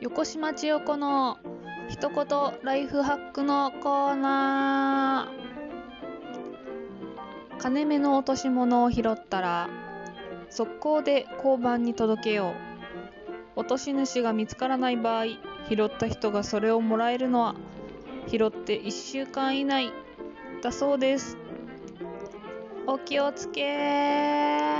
横島千代子の一言ライフハックのコーナー。金目の落とし物を拾ったら速攻で交番に届けよう。落とし主が見つからない場合拾った人がそれをもらえるのは拾って1週間以内だそうです。お気をつけ